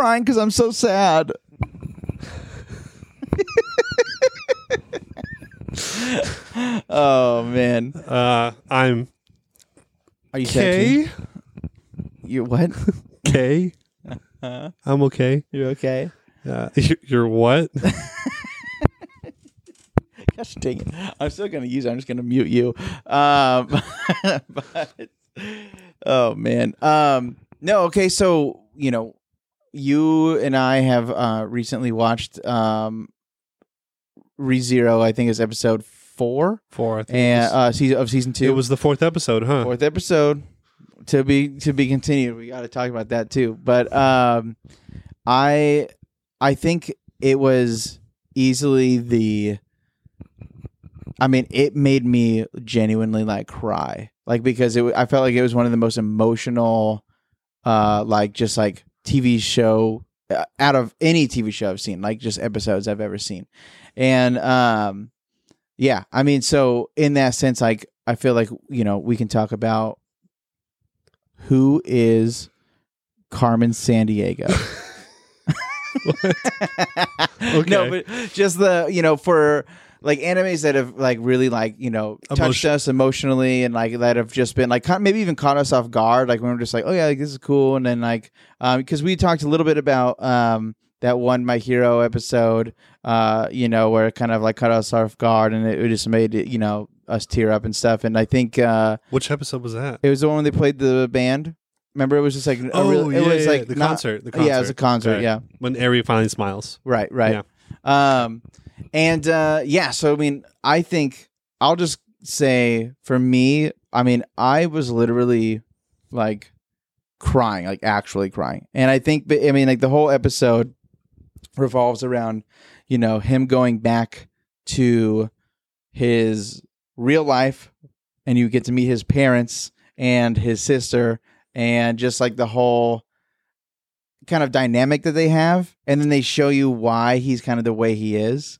Crying because I'm so sad. oh man, Uh, I'm are you sad too? You what? K. I'm okay. You're okay. Uh, you're, you're what? Gosh dang it! I'm still gonna use it. I'm just gonna mute you. Um, but oh man, um, no. Okay, so you know, you and I have uh, recently watched um, ReZero. I think is episode four Four. I think and uh, season of season two. it was the fourth episode, huh? fourth episode to be to be continued. We got to talk about that too. But um, I I think it was easily the. I mean, it made me genuinely like cry, like because it. I felt like it was one of the most emotional, uh, like just like TV show uh, out of any TV show I've seen, like just episodes I've ever seen, and um, yeah, I mean, so in that sense, like I feel like you know we can talk about who is Carmen Sandiego. No, but just the you know for like animes that have like really like you know touched Emotion- us emotionally and like that have just been like kind maybe even caught us off guard like when we're just like oh yeah like, this is cool. And then like um because we talked a little bit about um that one my hero episode uh you know where it kind of like caught us off guard and it, it just made it you know us tear up and stuff. And I think uh Which episode was that? it was the one when they played the band remember it was just like a Oh, real, it yeah, was yeah, like the not- concert. The concert. yeah it was a concert Right. yeah When Eri finally smiles. Right, right. Um and uh yeah, so I mean, I think I'll just say for me, I mean, I was literally like crying, like actually crying. And I think I mean like the whole episode revolves around, you know, him going back to his real life and you get to meet his parents and his sister and just like the whole kind of dynamic that they have and then they show you why he's kind of the way he is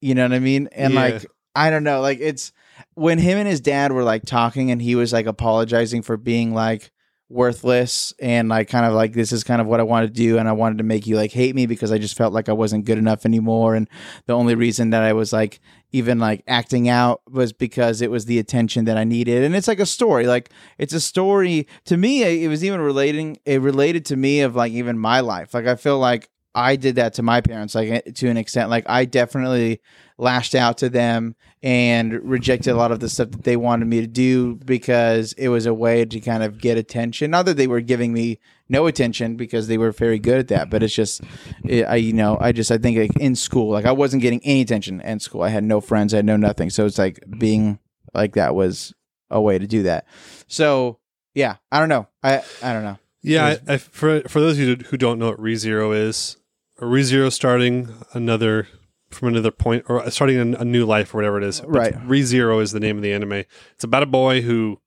you know what i mean and Yeah. like i don't know like it's when him and his dad were like talking and he was like apologizing for being like worthless and like kind of like this is kind of what i wanted to do and i wanted to make you like hate me because i just felt like i wasn't good enough anymore and the only reason that i was like even like acting out was because it was the attention that i needed. And it's like a story like it's a story to me it was even relating it related to me of like even my life. Like i feel like i did that to my parents like eh, to an extent like i definitely lashed out to them and rejected a lot of the stuff that they wanted me to do because it was a way to kind of get attention not that they were giving me no attention because they were very good at that. But it's just it, i you know i just i think like in school like i wasn't getting any attention in school. I had no friends. I had no nothing. So it's like being like that was a way to do that. So yeah i don't know. I i don't know. Yeah, It I, I, for for those of you who don't know what ReZero is, ReZero starting another from another point or starting a, a new life or whatever it is. But Right. ReZero is the name of the anime. It's about a boy who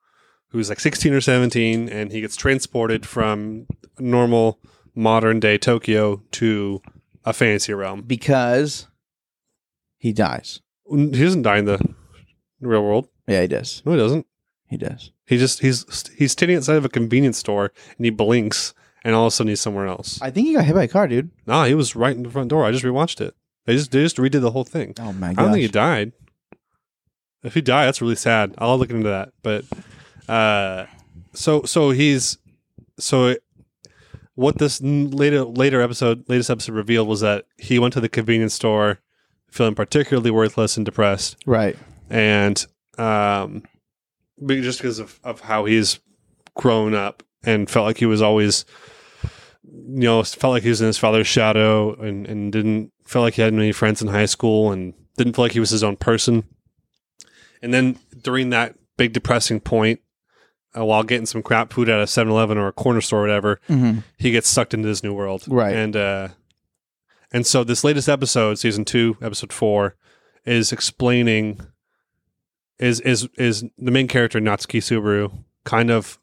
who's like 16 or 17 and he gets transported from normal modern day Tokyo to a fantasy realm. because he dies He doesn't die in the real world. yeah he does No, he doesn't. he does He just he's he's standing outside of a convenience store and he blinks and all of a sudden he's somewhere else. i think he got hit by a car dude Nah, he was right in the front door. I just rewatched it. They just they just redid the whole thing. oh my god. I don't think he died. If he died, that's really sad. I'll look into that. But uh, so so he's so it, what this later later episode latest episode revealed was that he went to the convenience store feeling particularly worthless and depressed, right. And um, just because of of how he's grown up and felt like he was always you know felt like he was in his father's shadow and and didn't feel like he had many friends in high school and didn't feel like he was his own person. And then during that big depressing point uh, while getting some crap food at a 7-eleven or a corner store or whatever mm-hmm. he gets sucked into this new world Right. and uh and so this latest episode season 2 episode 4 is explaining is is is the main character Natsuki Subaru kind of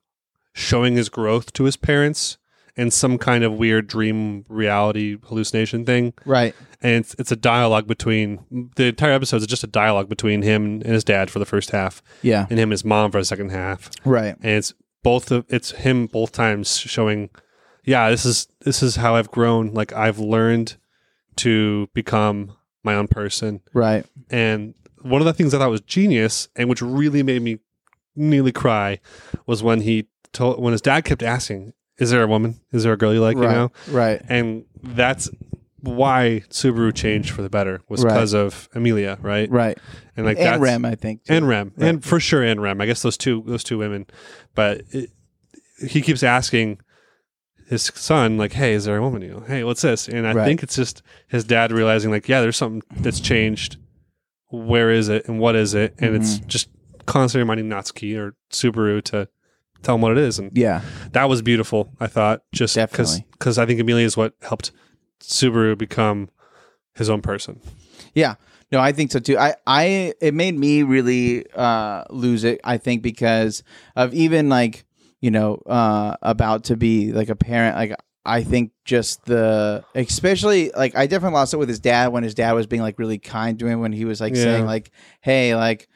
showing his growth to his parents and some kind of weird dream reality hallucination thing right and it's, it's a dialogue between the entire episode is just a dialogue between him and his dad for the first half yeah and him and his mom for the second half right and it's both of it's him both times showing yeah, this is this is how I've grown. Like I've learned to become my own person. Right. And one of the things I thought was genius and which really made me nearly cry was when he told when his dad kept asking, "Is there a woman? Is there a girl you like?" right. You know, Right. and that's why Subaru changed for the better was Right. because of Emilia, right? Right. And like and that's Rem, I think. too. and Rem, Right. and for sure and Rem. I guess those two those two women, but it, he keeps asking his son like, "Hey, is there a woman? You know, hey, what's this?" And I Right. think it's just his dad realizing like, "Yeah, there's something that's changed. Where is it and what is it?" And it's Mm-hmm. just constantly reminding Natsuki or Subaru to tell him what it is, and Yeah. that was beautiful. I thought just because because I think Emilia is what helped Subaru become his own person. Yeah. No, I think so too. I, I, it made me really uh, lose it. I think because of even like you know uh, about to be like a parent. Like I think just the especially like I definitely lost it with his dad when his dad was being like really kind to him when he was like Yeah. saying like, hey, like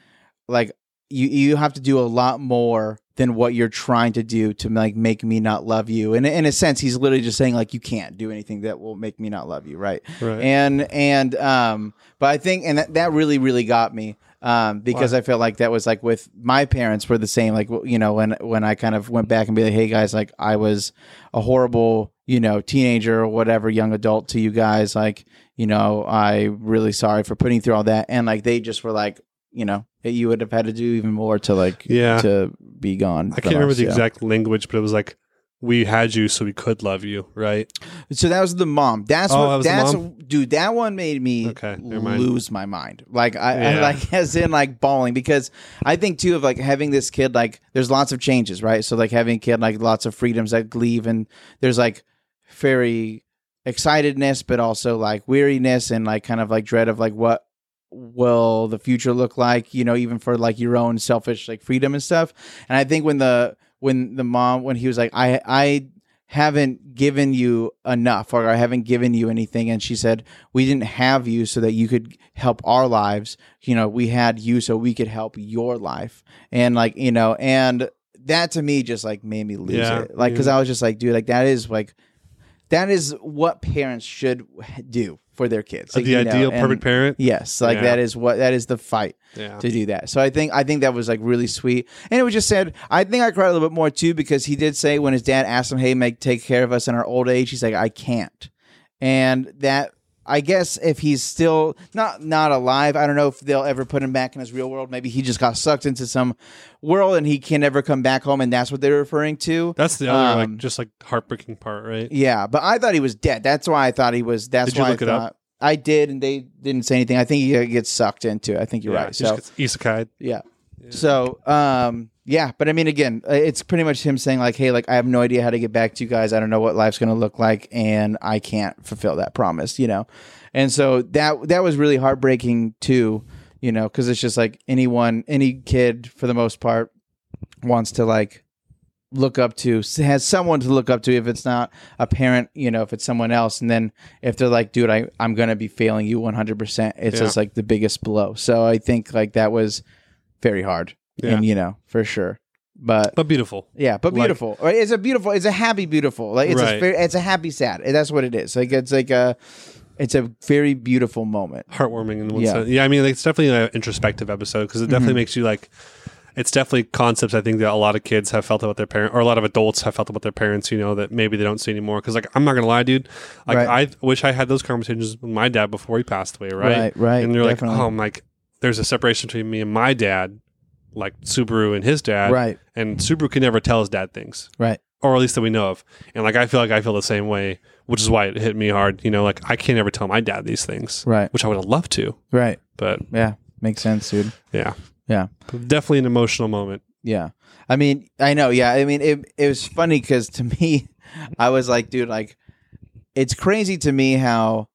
like you you have to do a lot more than what you're trying to do to like make me not love you. And in a sense, he's literally just saying like you can't do anything that will make me not love you, right? Right. and and um but i think and that, that really really got me um because i felt like that was like with my parents were the same like you know when when i kind of went back and be like hey guys like i was a horrible you know teenager or whatever young adult to you guys like you know i really sorry for putting through all that and like they just were like you know you would have had to do even more to like Yeah. to be gone I can't remember us, the yeah. exact language, but it was like we had you so we could love you, right? So that was the mom. That's Oh, what. that that's mom? dude. That one made me Okay, lose my mind. Like I, I Yeah. like as in like bawling because I think too of like having this kid. Like there's lots of changes, right? So like having a kid, like lots of freedoms that leave, and there's like very excitedness, but also like weariness and like kind of like dread of like what will the future look like you know even for like your own selfish like freedom and stuff? And i think when the when the mom when he was like i i haven't given you enough or i haven't given you anything and she said we didn't have you so that you could help our lives. You know we had you so we could help your life. And like you know and that to me just like made me lose Yeah, it. Like because yeah. i was just like dude like that is like that is what parents should do for their kids uh, Like, the you know, ideal and- perfect parent. Yes, like Yeah. that is what that is the fight Yeah. to do that. So I think I think that was like really sweet, and it was just said. I think I cried a little bit more too because he did say when his dad asked him, "Hey, make take care of us in our old age," he's like, "I can't," and that. I guess if he's still not not alive, I don't know if they'll ever put him back in his real world. Maybe he just got sucked into some world and he can never come back home, and that's what they're referring to. That's the other Um, like just like heartbreaking part, right? Yeah, but I thought he was dead. That's why I thought he was. That's Did you why look I it up? thought I did, and they didn't say anything. I think he gets sucked into. it. I think you're Yeah, right. So isekai. yeah. So um yeah, but I mean again, uh, it's pretty much him saying like, "Hey, like I have no idea how to get back to you guys. I don't know what life's going to look like and I can't fulfill that promise, you know." And so that that was really heartbreaking too, you know, cuz it's just like anyone any kid for the most part wants to like look up to has someone to look up to if it's not a parent you know if it's someone else and then if they're like dude I, i'm gonna be failing you 100% it's Yeah. just like the biggest blow so i think like that was very hard Yeah. and you know for sure but But beautiful. yeah but like- beautiful Right? it's a beautiful it's a happy beautiful like it's a Right. very, it's a happy sad that's what it is like it's like a it's a very beautiful moment Heartwarming in one Yeah. sense. Yeah, I mean, like, it's definitely an introspective episode because it definitely Mhm. makes you like. It's definitely concepts I think that a lot of kids have felt about their parent, or a lot of adults have felt about their parents. You know that maybe they don't see anymore. Because like I'm not gonna lie, dude. Like Right. I wish I had those conversations with my dad before he passed away. Right. right right and you're definitely. like, oh, I'm like, there's a separation between me and my dad, like Subaru and his dad, right and Subaru can never tell his dad things, right or at least that we know of. And like, I feel like I feel the same way, which is why it hit me hard. You know, like I can't ever tell my dad these things, right which I would have loved to, right but yeah makes sense dude yeah, Yeah. definitely an emotional moment. Yeah. I mean, I know. Yeah. I mean, it, it was funny because to me, I was like, dude, like, it's crazy to me how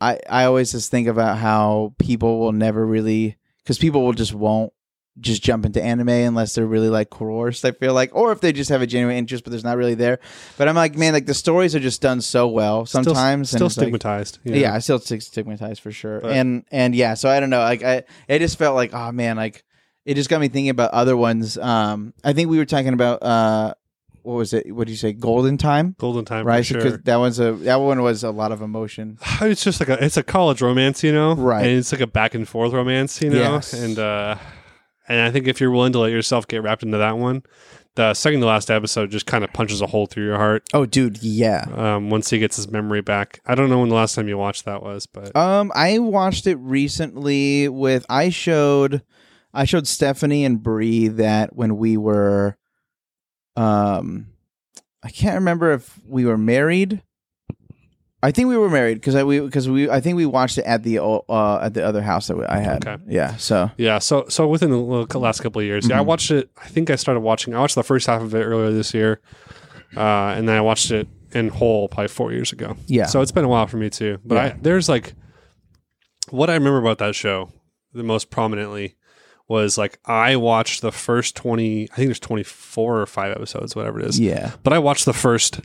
I, I always just think about how people will never really, because people will just won't just jump into anime unless they're really like coerced, I feel like, or if they just have a genuine interest, but there's not really there. But I'm like, man, like the stories are just done so well sometimes. still and it's like- stigmatized. yeah, I still stigmatized for sure. But- and and yeah, so I don't know. Like I, it just felt like oh man, like it just got me thinking about other ones. Um, I think we were talking about uh, what was it? What did you say? Golden Time, Golden Time, right? For Because sure. that was a that one was a lot of emotion. It's just like a it's a college romance, you know, Right. And it's like a back and forth romance, you know, Yes. and uh, and I think if you're willing to let yourself get wrapped into that one, the second to last episode just kind of punches a hole through your heart. Oh, dude, yeah. Um, once he gets his memory back, I don't know when the last time you watched that was, but Um, I watched it recently with I showed I showed Stephanie and Bree that when we were um I can't remember if we were married. I think we were married because I we because we I think we watched it at the uh at the other house that I had. Okay. Yeah. So yeah. So so within the last couple of years, yeah, I Mhm. watched it. I think I started watching. I watched the first half of it earlier this year, uh, and then I watched it in whole probably four years ago. yeah. So it's been a while for me too. But I there's like what I remember about that show the most prominently was like I watched the first twenty I think there's twenty four or five episodes, whatever it is. yeah. But I watched the first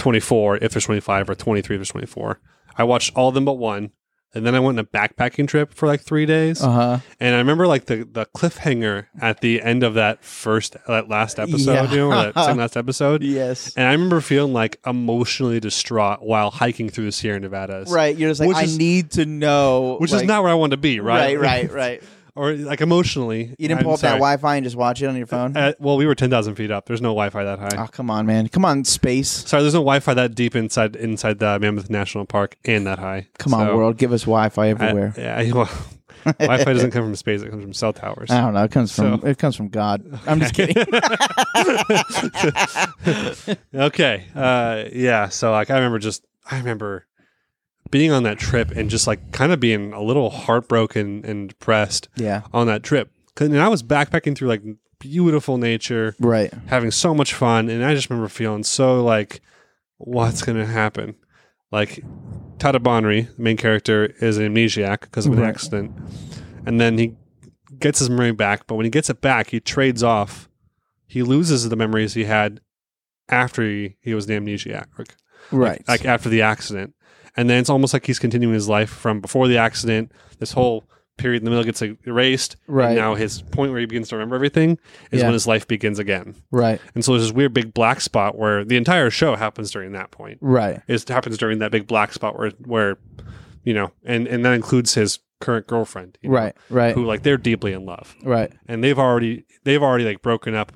twenty four, if there's twenty five, or twenty three if there's twenty four. I watched all of them but one. And then I went on a backpacking trip for like three days. Uh huh. And I remember like the, the cliffhanger at the end of that first that last episode, Yeah. you know, or that second last episode. Yes. And I remember feeling like emotionally distraught while hiking through the Sierra Nevadas. Right. You're just like I is- need to know. Which is not where I want to be, right? Right. Right. Right. Or like emotionally. You didn't I'm pull up that sorry. Wi-Fi and just watch it on your phone. Uh, well, we were 10,000 feet up. There's no Wi Fi that high. oh, come on, man. Come on, space. Sorry, there's no Wi Fi that deep inside inside the Mammoth National Park and that high. Come on, So, world. Give us Wi-Fi I- everywhere. yeah, well, Wi Fi doesn't come from space, it comes from cell towers. I don't know. It comes from it comes from God. I'm just kidding. okay. Uh, yeah. So like I remember just I remember being on that trip and just like kind of being a little heartbroken and depressed yeah. on that trip. and I was backpacking through like beautiful nature, Right. having so much fun, and I just remember feeling so like, what's gonna happen? Like Tada Banri, the main character, is an amnesiac because of an Right. accident, and then he gets his memory back. But when he gets it back, he trades off. He loses the memories he had after he, he was the amnesiac, like, Right. like after the accident. And then it's almost like he's continuing his life from before the accident. This whole period in the middle gets erased. Right. And now his point where he begins to remember everything is Yeah. when his life begins again. right. And so there's this weird big black spot where the entire show happens during that point. Right. It happens during that big black spot where where you know, and and that includes his current girlfriend, you know, Right. Right. Who like they're deeply in love, Right. and they've already they've already like broken up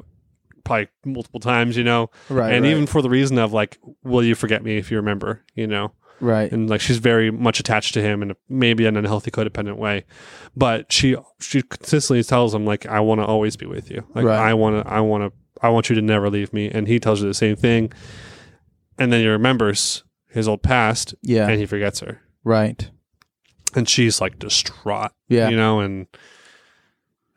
probably multiple times, you know, Right. and right, even for the reason of like, will you forget me if you remember, you know, right. and like she's very much attached to him in a, maybe an unhealthy codependent way but she she consistently tells him like i want to always be with you like Right. i want to i want to i want you to never leave me and he tells her the same thing and then he remembers his old past yeah. and he forgets her right. and she's like distraught Yeah. you know and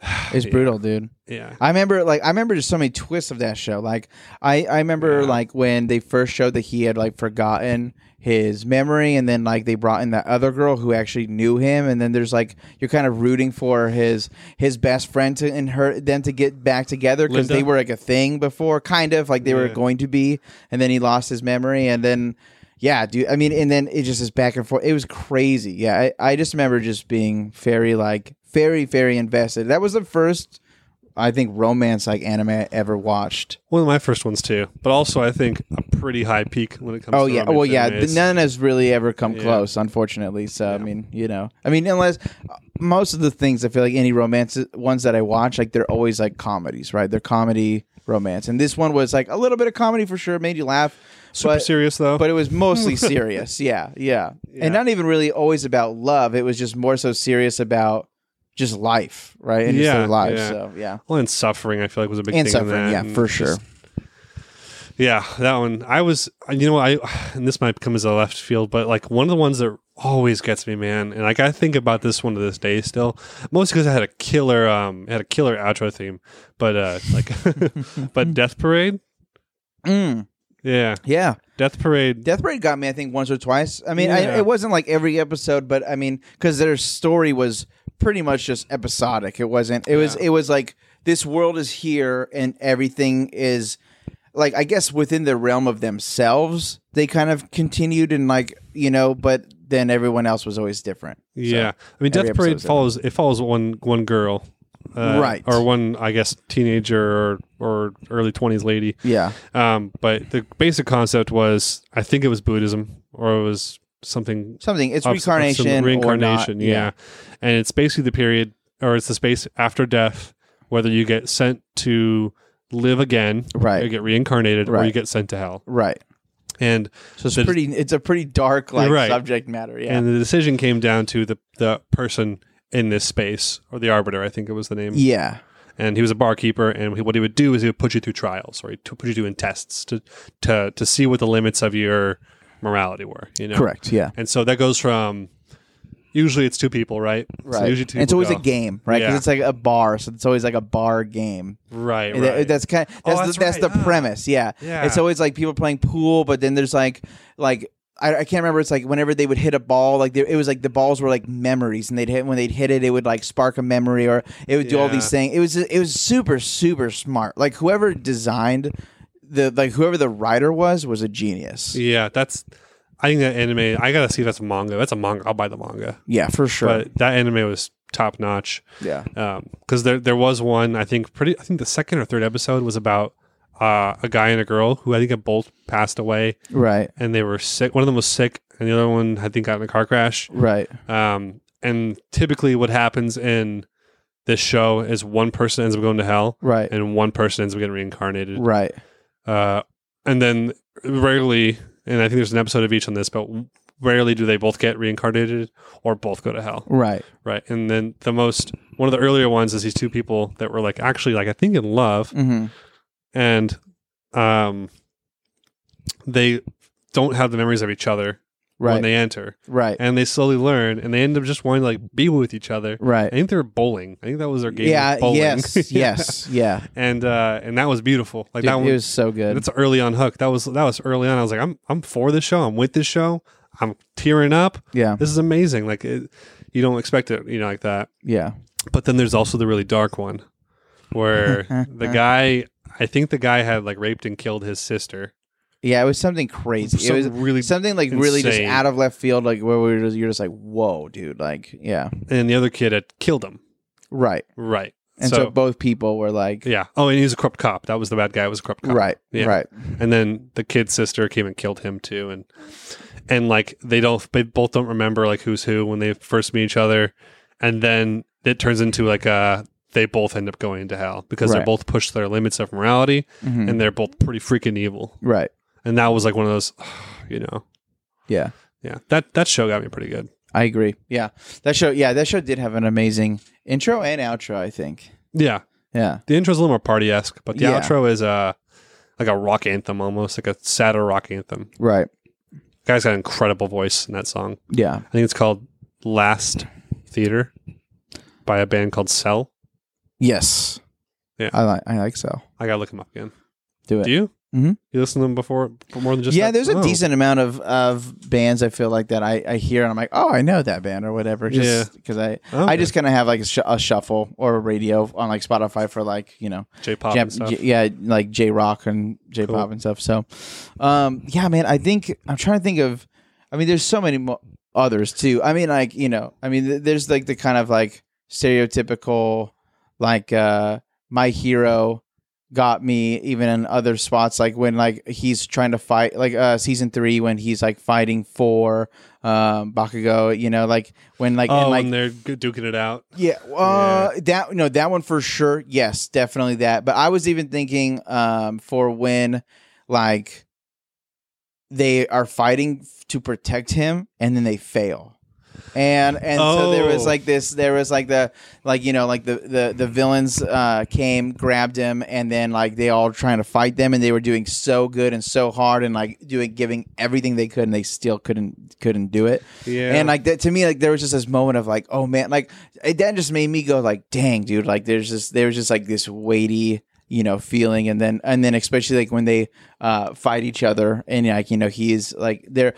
It's Yeah. brutal, dude. yeah I remember like I remember just so many twists of that show. Like I I remember Yeah. like when they first showed that he had like forgotten his memory and then like they brought in that other girl who actually knew him and then there's like you're kind of rooting for his his best friend to and her them to get back together because they were like a thing before kind of like they were going to be and then he lost his memory and then yeah dude I mean and then it just is back and forth it was crazy yeah I, I just remember just being very like very very invested that was the first I think romance like anime I ever watched. one of my first ones too but also i think a pretty high peak when it comes Oh to yeah, well yeah, animes. none has really ever come Yeah. close, unfortunately. So I mean, you know, I mean, unless most of the things I feel like any romance ones that I watch, like they're always like comedies, right? They're comedy romance, and this one was like a little bit of comedy for sure, made you laugh, super but serious though but it was mostly serious. Yeah, yeah, Yeah. and not even really always about love. It was just more so serious about just life, right? And just Yeah, their lives. yeah. So yeah, well and suffering i feel like was a big and thing in suffering. Yeah, and for just- sure. Yeah, that one. I was, you know, I and this might come as a left field, but like one of the ones that always gets me, man. And like I think about this one to this day still, mostly because I had a killer, um, had a killer outro theme, but uh, like, but Death Parade, Mm, yeah, yeah. Death Parade. Death Parade got me, I think, once or twice. I mean, I, it wasn't like every episode, but I mean, because their story was pretty much just episodic. It wasn't. It was. Yeah. It was like this world is here, and everything is like I guess within the realm of themselves. They kind of continued and like you know, but then everyone else was always different. So, yeah, I mean, Death Parade follows it follows one one girl, uh, Right. or one I guess teenager or or early twenties lady. Yeah. Um, but the basic concept was I think it was Buddhism or it was something Something. It's of- of reincarnation. reincarnation, or not. yeah. And it's basically the period or it's the space after death, whether you get sent to live again, Right. you get reincarnated, or you get sent to hell. Right. And So it's The- pretty. It's a pretty dark like Right. subject matter. Yeah. and the decision came down to the the person in this space or the arbiter, I think it was the name. yeah. and he was a barkeeper and he, what he would do is he would put you through trials or he'd put you through in tests to to to see what the limits of your morality were you know Correct. Yeah. and so that goes from usually it's two people right So Right. usually two and it's always go. a game, right? Because Yeah. it's like a bar, so it's always like a bar game. right And right That's kind. Of, Oh, that's that's the, that's right. the Ah. premise. Yeah. yeah It's always like people playing pool, but then there's like like. I, I can't remember. It's like whenever they would hit a ball, like there, it was like the balls were like memories, and they'd hit when they'd hit it, it would like spark a memory, or it would do all these things. It was it was super super smart. Like whoever designed the like whoever the writer was was a genius. yeah that's i think that anime i gotta see if that's a manga that's a manga i'll buy the manga Yeah, for sure. but that anime was top notch yeah, Um because there there was one I think pretty I think the second or third episode was about uh, a guy and a girl who I think had both passed away right, and they were sick. One of them was sick and the other one I think got in a car crash. right, Um, and typically what happens in this show is one person ends up going to hell right, and one person ends up getting reincarnated. right. Uh, and then rarely, and I think there's an episode of each on this, but rarely do they both get reincarnated or both go to hell. Right. Right. And then the most one of the earlier ones is these two people that were like actually like I think in love Mm-hmm. and um they don't have the memories of each other Right. when they enter. right. And they slowly learn and they end up just wanting to like be with each other. right. I think they were bowling. I think that was their game. Yeah. bowling. Yes. yes. Yeah. and uh and that was beautiful. Like Dude, that one it was so good. that's early on hook. That was that was early on. I was like, I'm I'm for this show. I'm with this show. I'm tearing up. Yeah. This is amazing. Like it, you don't expect it, you know, like that. Yeah. But then there's also the really dark one where the guy, I think the guy had like raped and killed his sister. Yeah. It was something crazy. Some it was really, something like really just out of left field, like where we were just, you're just like, whoa, dude. Like, yeah. and the other kid had killed him. Right. Right. And so, both people were like, yeah. Oh, and he was a corrupt cop. That was the bad guy. It Was a corrupt cop. right. Yeah. Right. And then the kid's sister came and killed him too. And and like they don't, they both don't remember like who's who when they first meet each other. And then it turns into like a they both end up going to hell because they're both push their limits of morality Mhm. and they're both pretty freaking evil. right. And that was like one of those, you know, Yeah. yeah. That that show got me pretty good. I agree. Yeah. That show, yeah, that show did have an amazing intro and outro, I think. Yeah. Yeah. The intro's a little more party esque, but the Yeah. outro is uh like a rock anthem almost, like a sadder rock anthem. Right. Guy's got an incredible voice in that song. Yeah. I think it's called Last Theater by a band called Cell. Yes. Yeah. I like, I like so. I gotta look him up again. Do it. Do you? Mhm. You listen to them before for more than just yeah, that? there's a Oh. decent amount of, of bands I feel like that I, I hear and I'm like, oh, I know that band or whatever. Just because I I Okay. just kind of have like a, sh- a shuffle or a radio on like Spotify for like you know J-pop jam- and stuff. j- yeah like J rock and J pop Cool. and stuff. So, um, yeah, man, I think I'm trying to think of. I mean, there's so many mo- others too. I mean, like you know, I mean, th- there's like the kind of like stereotypical like uh my hero got me even in other spots like when like he's trying to fight like uh season three when he's like fighting for um bakugo you know like when like oh, and, like and they're duking it out. yeah, uh, that no, that one for sure. Yes, definitely that. But I was even thinking um, for when like they are fighting to protect him, and then they fail. And and so there was Oh. like this. There was like the like you know like the the the villains uh, came, grabbed him, and then like they all trying to fight them, and they were doing so good and so hard, and like doing giving everything they could, and they still couldn't couldn't do it. Yeah. And like that to me, like there was just this moment of like, oh man, like it, that just made me go like, dang, dude, like there's just there was just like this weighty, you know, feeling, and then and then especially like when they uh fight each other, and like you know he's like they're.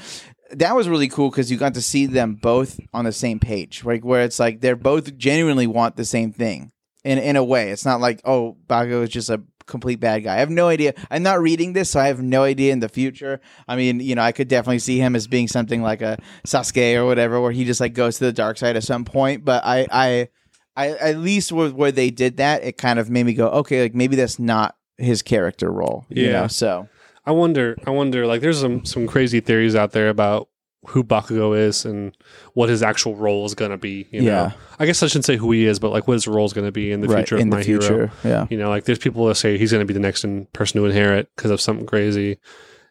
That was really cool because you got to see them both on the same page, like where it's like they're both genuinely want the same thing. In in a way, it's not like oh, Bago is just a complete bad guy. I have no idea. I'm not reading this, so I have no idea in the future. I mean, you know, I could definitely see him as being something like a Sasuke or whatever, where he just like goes to the dark side at some point. But I, I, I at least with where they did that, it kind of made me go, okay, like maybe that's not his character role. You Yeah. know? So I wonder. I wonder. Like, there's some some crazy theories out there about who Bakugo is and what his actual role is going to be. You Yeah. know, I guess I shouldn't say who he is, but like what his role is going to be in the right, future of in my the future. hero. Yeah. You know, like there's people that say he's going to be the next in person to inherit because of something crazy,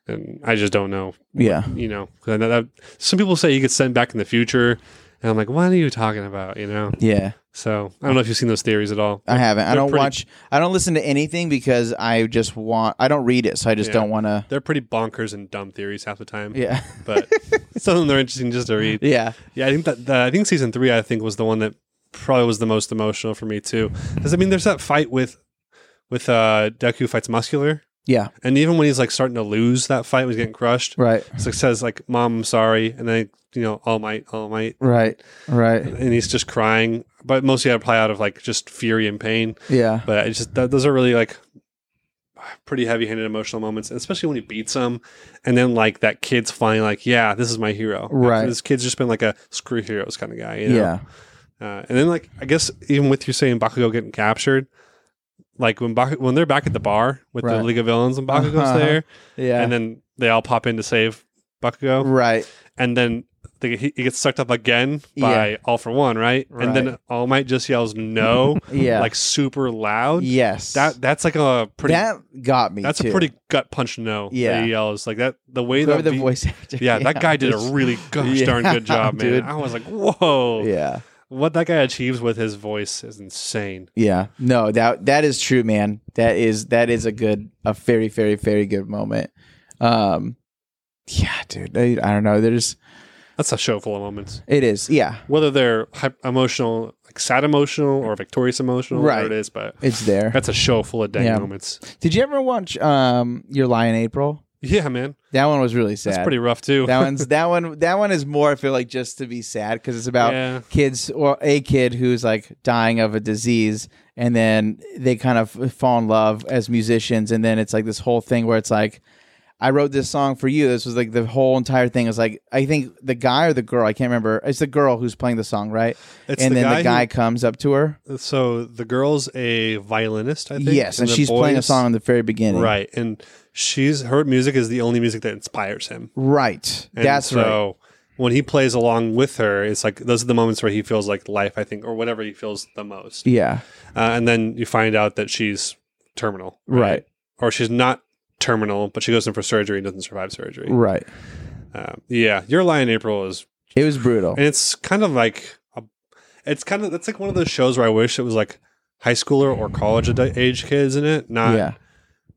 and I just don't know. Yeah. You know, 'Cause I know that some people say he gets sent back in the future, and I'm like, what are you talking about? You know. Yeah. So I don't know if you've seen those theories at all. I haven't. I they're don't pretty- watch I don't listen to anything because I just want I don't read it, so I just Yeah. don't want to They're pretty bonkers and dumb theories half the time, Yeah. but some of them are interesting just to read. yeah. Yeah, I think that the, I think season three, I think was the one that probably was the most emotional for me too. Because I mean, there's that fight with with uh Deku fights Muscular, Yeah. and even when he's like starting to lose that fight, when he's getting crushed, Right. so says like "Mom, I'm sorry," and then you know, "All Might, All Might," Right. Right. and he's just crying, but mostly I probably out of like just fury and pain. Yeah. But it's just that, those are really like pretty heavy-handed emotional moments, especially when he beats him, and then like that kid's finally like, "Yeah, this is my hero." Right. This kid's just been like a screw heroes kind of guy. You know? Yeah. Uh, and then, like, I guess even with you saying Bakugo getting captured, like when Baku- when they're back at the bar with the League of Villains and Bakugo's Uh-huh. there, Yeah. and then they all pop in to save Bakugo, right. and then they, he, he gets sucked up again by All for One, right? And then Right. All Might just yells no, Yeah. like super loud. yes. That that's like a pretty. that got me. that's too. a pretty gut punch no. Yeah. that he yells like that. The way Whoever that the the- voice actor. Yeah, that guy did a really gosh darn good job, man. dude. I was like, whoa. Yeah. What that guy achieves with his voice is insane. Yeah. No, that that is true, man. That is that is a good a very very very good moment. Um yeah, dude. I, I don't know. There's That's a show full of moments. it is. Yeah. Whether they're emotional, like sad emotional, or victorious emotional, Right. whatever it is, but It's there. that's a show full of dang Yeah. moments. Did you ever watch um Your Lie in April? Yeah, man, That one was really sad. that's pretty rough too. that one's that one that one is more I feel like just to be sad because it's about yeah, kids or a kid who's like dying of a disease and then they kind of fall in love as musicians and then it's like this whole thing where it's like I wrote this song for you. This was like the whole entire thing. Is like I think the guy or the girl I can't remember. It's the girl who's playing the song, right? it's and the then guy the guy comes up to her. so the girl's a violinist, I think. Yes, and the she's playing a song in the very beginning. right? And she's her music is the only music that inspires him. Right. And That's right. so when he plays along with her, it's like those are the moments where he feels like life, I think, or whatever he feels the most. Yeah. Uh, and then you find out that she's terminal, Right. Or she's not terminal, but she goes in for surgery and doesn't survive surgery. Right. Um, yeah, your lie in April is, It was brutal. and it's kind of like, a, it's kind of that's like one of those shows where I wish it was like high schooler or college age kids in it, not yeah.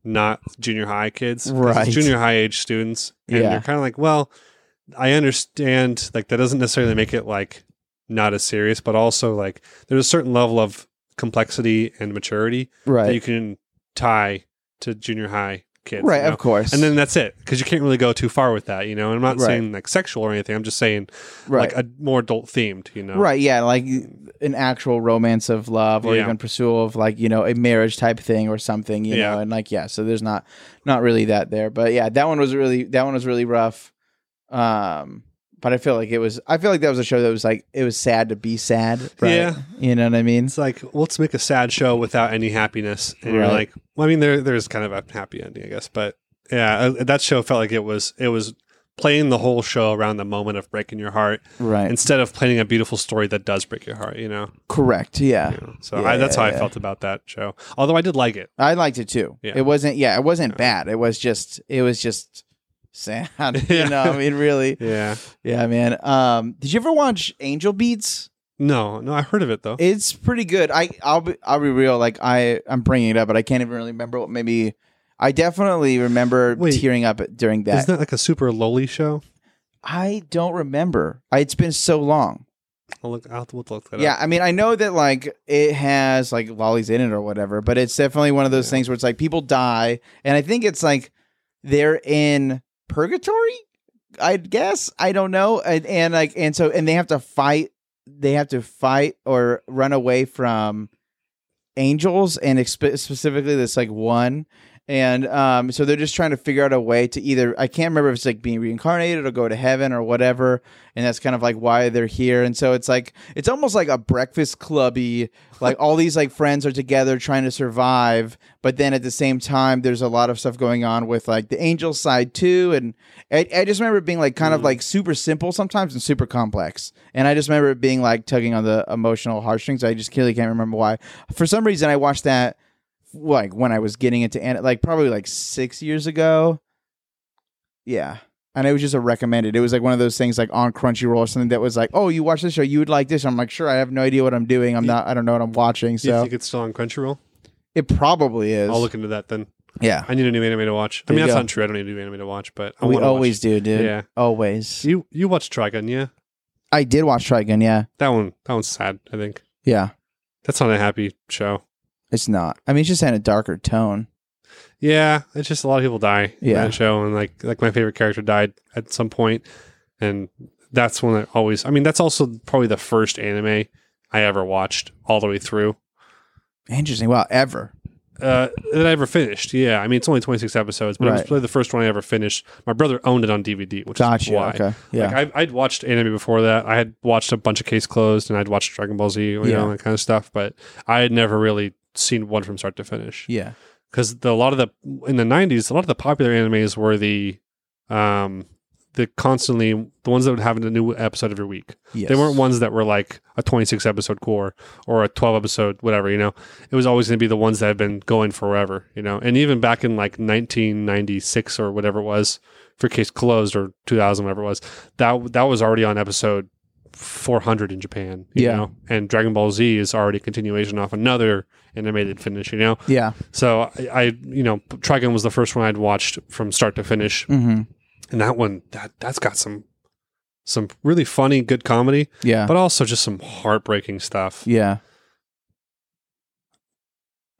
not junior high kids, Right. It's junior high age students, and Yeah. they're kind of like, well, I understand, like that doesn't necessarily make it like not as serious, but also like there's a certain level of complexity and maturity right. that you can tie to junior high kids, Right. you know? Of course. And then that's it, because you can't really go too far with that, you know. And I'm not Right. saying like sexual or anything. I'm just saying right. like a more adult themed, you know. Right, yeah, like an actual romance of love, or Yeah. even pursuit of like you know a marriage type thing or something, you Yeah. know, and like yeah, so there's not not really that there, but yeah, that one was really that one was really rough. Um, but I feel like it was I feel like that was a show that was like it was sad to be sad, right? Yeah. you know what I mean? It's like let's make a sad show without any happiness, and you're like, well, I mean, there there's kind of a happy ending, I guess, but yeah, uh, that show felt like it was it was playing the whole show around the moment of breaking your heart Right, instead of playing a beautiful story that does break your heart, you know. correct, yeah. You know? So I, that's how Yeah, I felt about that show. Although I did like it. I liked it too. Yeah. It wasn't yeah, it wasn't Yeah. bad. It was just it was just sad. you know, I mean, really, Yeah. yeah, man. Um, did you ever watch Angel Beats? No, no, I heard of it though. It's pretty good. I I'll be I'll be real. Like I I'm bringing it up, but I can't even really remember what. Maybe I definitely remember Wait. tearing up during that. Isn't that like a super lowly show? I don't remember. I, it's been so long. I'll look. I'll have to look that Yeah, up. I mean, I know that like it has like lollies in it or whatever, but it's definitely one of those Yeah. things where it's like people die, and I think it's like they're in purgatory. I guess I don't know, and, and like and so and they have to fight. They have to fight or run away from angels, and specifically this like one, And um, so they're just trying to figure out a way to either I can't remember if it's like being reincarnated or go to heaven or whatever, and that's kind of like why they're here. And so it's like it's almost like a breakfast clubby, like all these like friends are together trying to survive, but then at the same time there's a lot of stuff going on with like the angel side too. And I, I just remember it being like kind of like super simple sometimes and super complex. And I just remember it being like tugging on the emotional heartstrings. I just clearly can't remember why. For some reason, I watched that like when I was getting into an- like probably like six years ago. Yeah. And it was just a recommended. It was like one of those things like on Crunchyroll or something that was like, oh, you watch this show, you would like this. I'm like, sure, I have no idea what I'm doing. I'm not, I don't know what I'm watching. Do you So think it's still on Crunchyroll? it probably is. I'll look into that then. yeah. I need a new anime to watch. I There mean, you that's go. not true. I don't need a new anime to watch, but I We wanna always watch. do, dude. Yeah. Always. You you watched Trigun, yeah? I did watch Trigun. Yeah. That one that one's sad. I think Yeah. that's not a happy show. It's not. I mean, it's just in a darker tone. Yeah, it's just a lot of people die in Yeah. that show, and like like my favorite character died at some point, and that's when I always. I mean, that's also probably the first anime I ever watched all the way through Interesting. Wow. Ever. uh, that I ever finished. Yeah, I mean, it's only twenty six episodes, but it was probably the first one I ever finished. My brother owned it on DVD, which is why. Okay. Yeah. Like I, I'd watched anime before that. I had watched a bunch of Case Closed, and I'd watched Dragon Ball Z, you Yeah. know, that kind of stuff. But I had never really seen one from start to finish. yeah. because a lot of the in the 90s a lot of the popular animes were the um the constantly the ones that would have a new episode every week Yes. they weren't ones that were like a 26 episode cour or a 12 episode whatever you know it was always going to be the ones that have been going forever you know and even back in like 1996 or whatever it was for case closed or 2000 whatever it was that that was already on episode 400 in Japan you Yeah. know and Dragon Ball Z is already a continuation off another animated finish you know Yeah. so I, I, you know, Trigun was the first one I'd watched from start to finish, Mm-hmm. and that one that that's got some some really funny, good comedy, Yeah. but also just some heartbreaking stuff. yeah.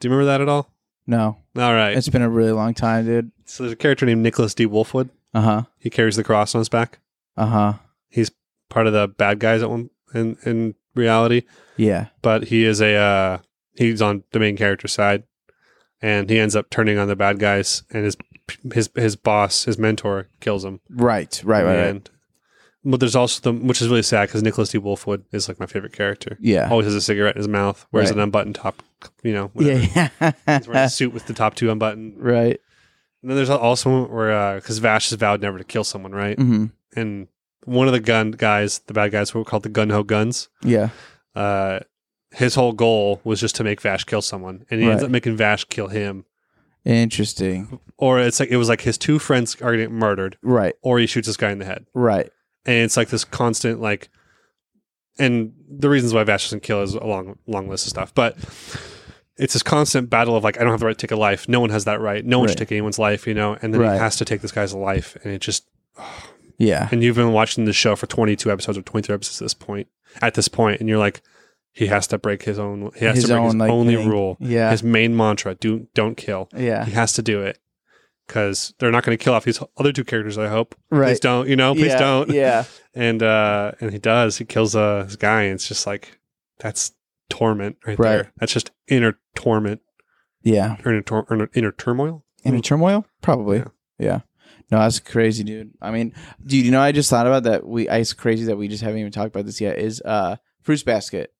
Do you remember that at all? No. All right. It's been a really long time, dude. so there's a character named Nicholas D. Wolfwood. Uh huh. He carries the cross on his back. Uh huh. Part of the bad guys at one in in reality, Yeah. but he is a uh, he's on the main character side, and he ends up turning on the bad guys, and his his his boss, his mentor, kills him. Right. Right. Right. Right. But there's also the which is really sad because Nicholas D. Wolfwood is like my favorite character. Yeah. Always has a cigarette in his mouth, wears Right. an unbuttoned top, you know, whatever. Yeah. He's wearing a suit with the top two unbuttoned. right. And then there's also where because Vash has vowed never to kill someone, right? Mm-hmm. And one of the gun guys, the bad guys, were called the Gung-Ho Guns. Yeah. Uh, his whole goal was just to make Vash kill someone, and he ends up making Vash kill him. Interesting. Or it's like it was like his two friends are getting murdered, Right. or he shoots this guy in the head. Right. and it's like this constant like and the reasons why Vash doesn't kill is a long long list of stuff but it's this constant battle of like I don't have the right to take a life no one has that right no one should take anyone's life you know and then Right. he has to take this guy's life and it just Yeah. and you've been watching the show for 22 episodes or 23 episodes at this point at this point and you're like he has to break his own he has His to break his own, like, only rule Yeah. his main mantra do don't kill Yeah. he has to do it because they're not going to kill off these other two characters i hope Right. please don't you know please yeah. don't Yeah. and uh and he does he kills uh his guy and it's just like that's torment right, Right. there that's just inner torment Yeah. or inner, tor- or inner turmoil In a turmoil? Probably. Yeah. Yeah. No, that's crazy, dude. I mean, dude, you know, I just thought about that. We, I, it's crazy that we just haven't even talked about this yet. Is uh, Fruits Basket?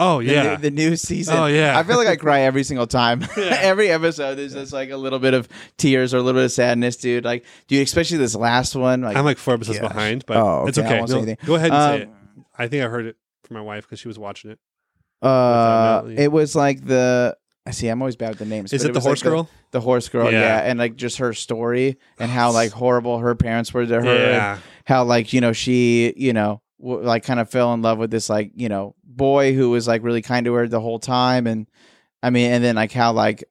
oh yeah new- the, new season. oh yeah I feel like I cry every single time. Yeah. every episode, there's just like a little bit of tears or a little bit of sadness, dude. Like, dude, especially this last one. Like, i'm like four episodes Gosh. behind but Oh, it's okay, I okay No, go ahead and say it um, i think i heard it from my wife because she was watching it uh, it was like the. I see. I'm always bad with the names. is but it the was like horse girl The, horse girl, Yeah. yeah. and like just her story and how like horrible her parents were to her. yeah how like you know she you know w- like kind of fell in love with this like you know boy who was like really kind to her the whole time and i mean and then like how like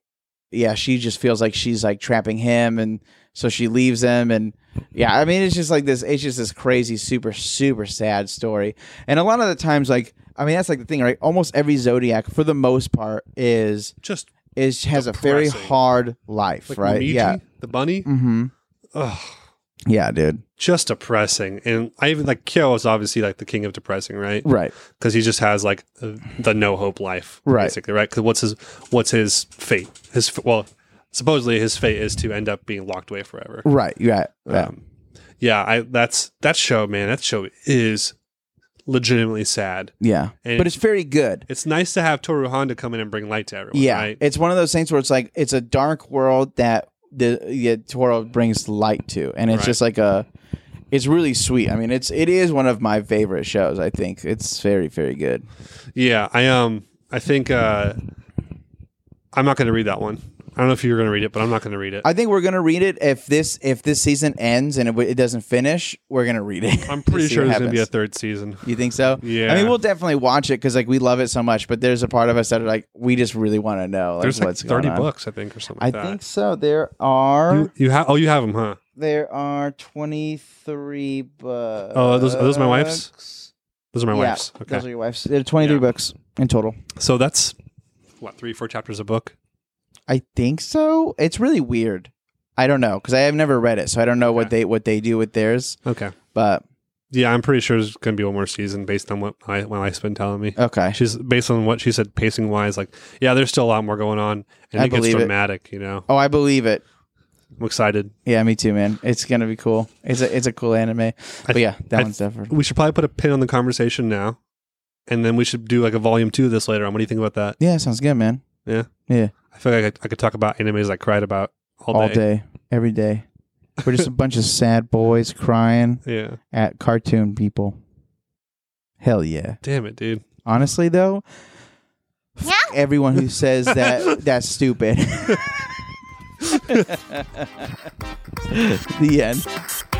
yeah she just feels like she's like trapping him and so she leaves him and yeah i mean it's just like this it's just this crazy super super sad story and a lot of the times like i mean that's like the thing right almost every zodiac for the most part is just is has a very Depressing. hard life like right Momiji, yeah the bunny mm-hmm Ugh, yeah dude just depressing and i even like kyo is obviously like the king of depressing right right because he just has like the, the no hope life, Right. Basically, right? Because what's his what's his fate? His f- well, supposedly his fate is to end up being locked away forever. Right. Yeah. Yeah. Um, yeah, I that's that show, man. That show is legitimately sad. yeah. And But it's very good. it's nice to have Toru Honda come in and bring light to everyone. Yeah. right? It's one of those things where it's like it's a dark world that the yeah, Toru brings light to, and it's Right. just like a. It's really sweet. I mean, it's it is one of my favorite shows. I think it's very very good. yeah. I um, I think uh, I'm not going to read that one. I don't know if you're going to read it, but I'm not going to read it. I think we're gonna read it if this if this season ends and it, it doesn't finish. We're gonna read it. I'm pretty sure there's going to be a third season. You think so? Yeah. I mean, we'll definitely watch it because like we love it so much. But there's a part of us that are like, we just really want to know like There's like what's 30 going on. books, I think, or something I like that. think so. There are You, you have? Oh, you have them, huh? there are twenty three books. Oh, are those- are those my wife's? Those are my yeah, wife's. Okay. Those are your wife's. There are twenty three Yeah. books in total. so that's what three, four chapters a book. I think so. It's really weird. I don't know because I have never read it, so I don't know what they what they do with theirs. Okay. But Yeah, I'm pretty sure there's going to be one more season based on what my, my wife's been telling me. okay, She's based on what she said, pacing wise. Like, yeah, there's still a lot more going on, and I it gets believe it. dramatic. You know, oh, I believe it. I'm excited. Yeah, me too, man. It's gonna be cool. It's a it's a cool anime. But yeah, that I- one's different. We should probably put a pin on the conversation now, and then we should do like a volume two of this later on. What do you think about that? Yeah, sounds good, man. Yeah, Yeah, I feel like I could, I could talk about animes I cried about all, all day. day, every day. We're just a bunch of sad boys crying Yeah, at cartoon people. Hell yeah. damn it, dude. Honestly, though, f- everyone who says that that's stupid. the end.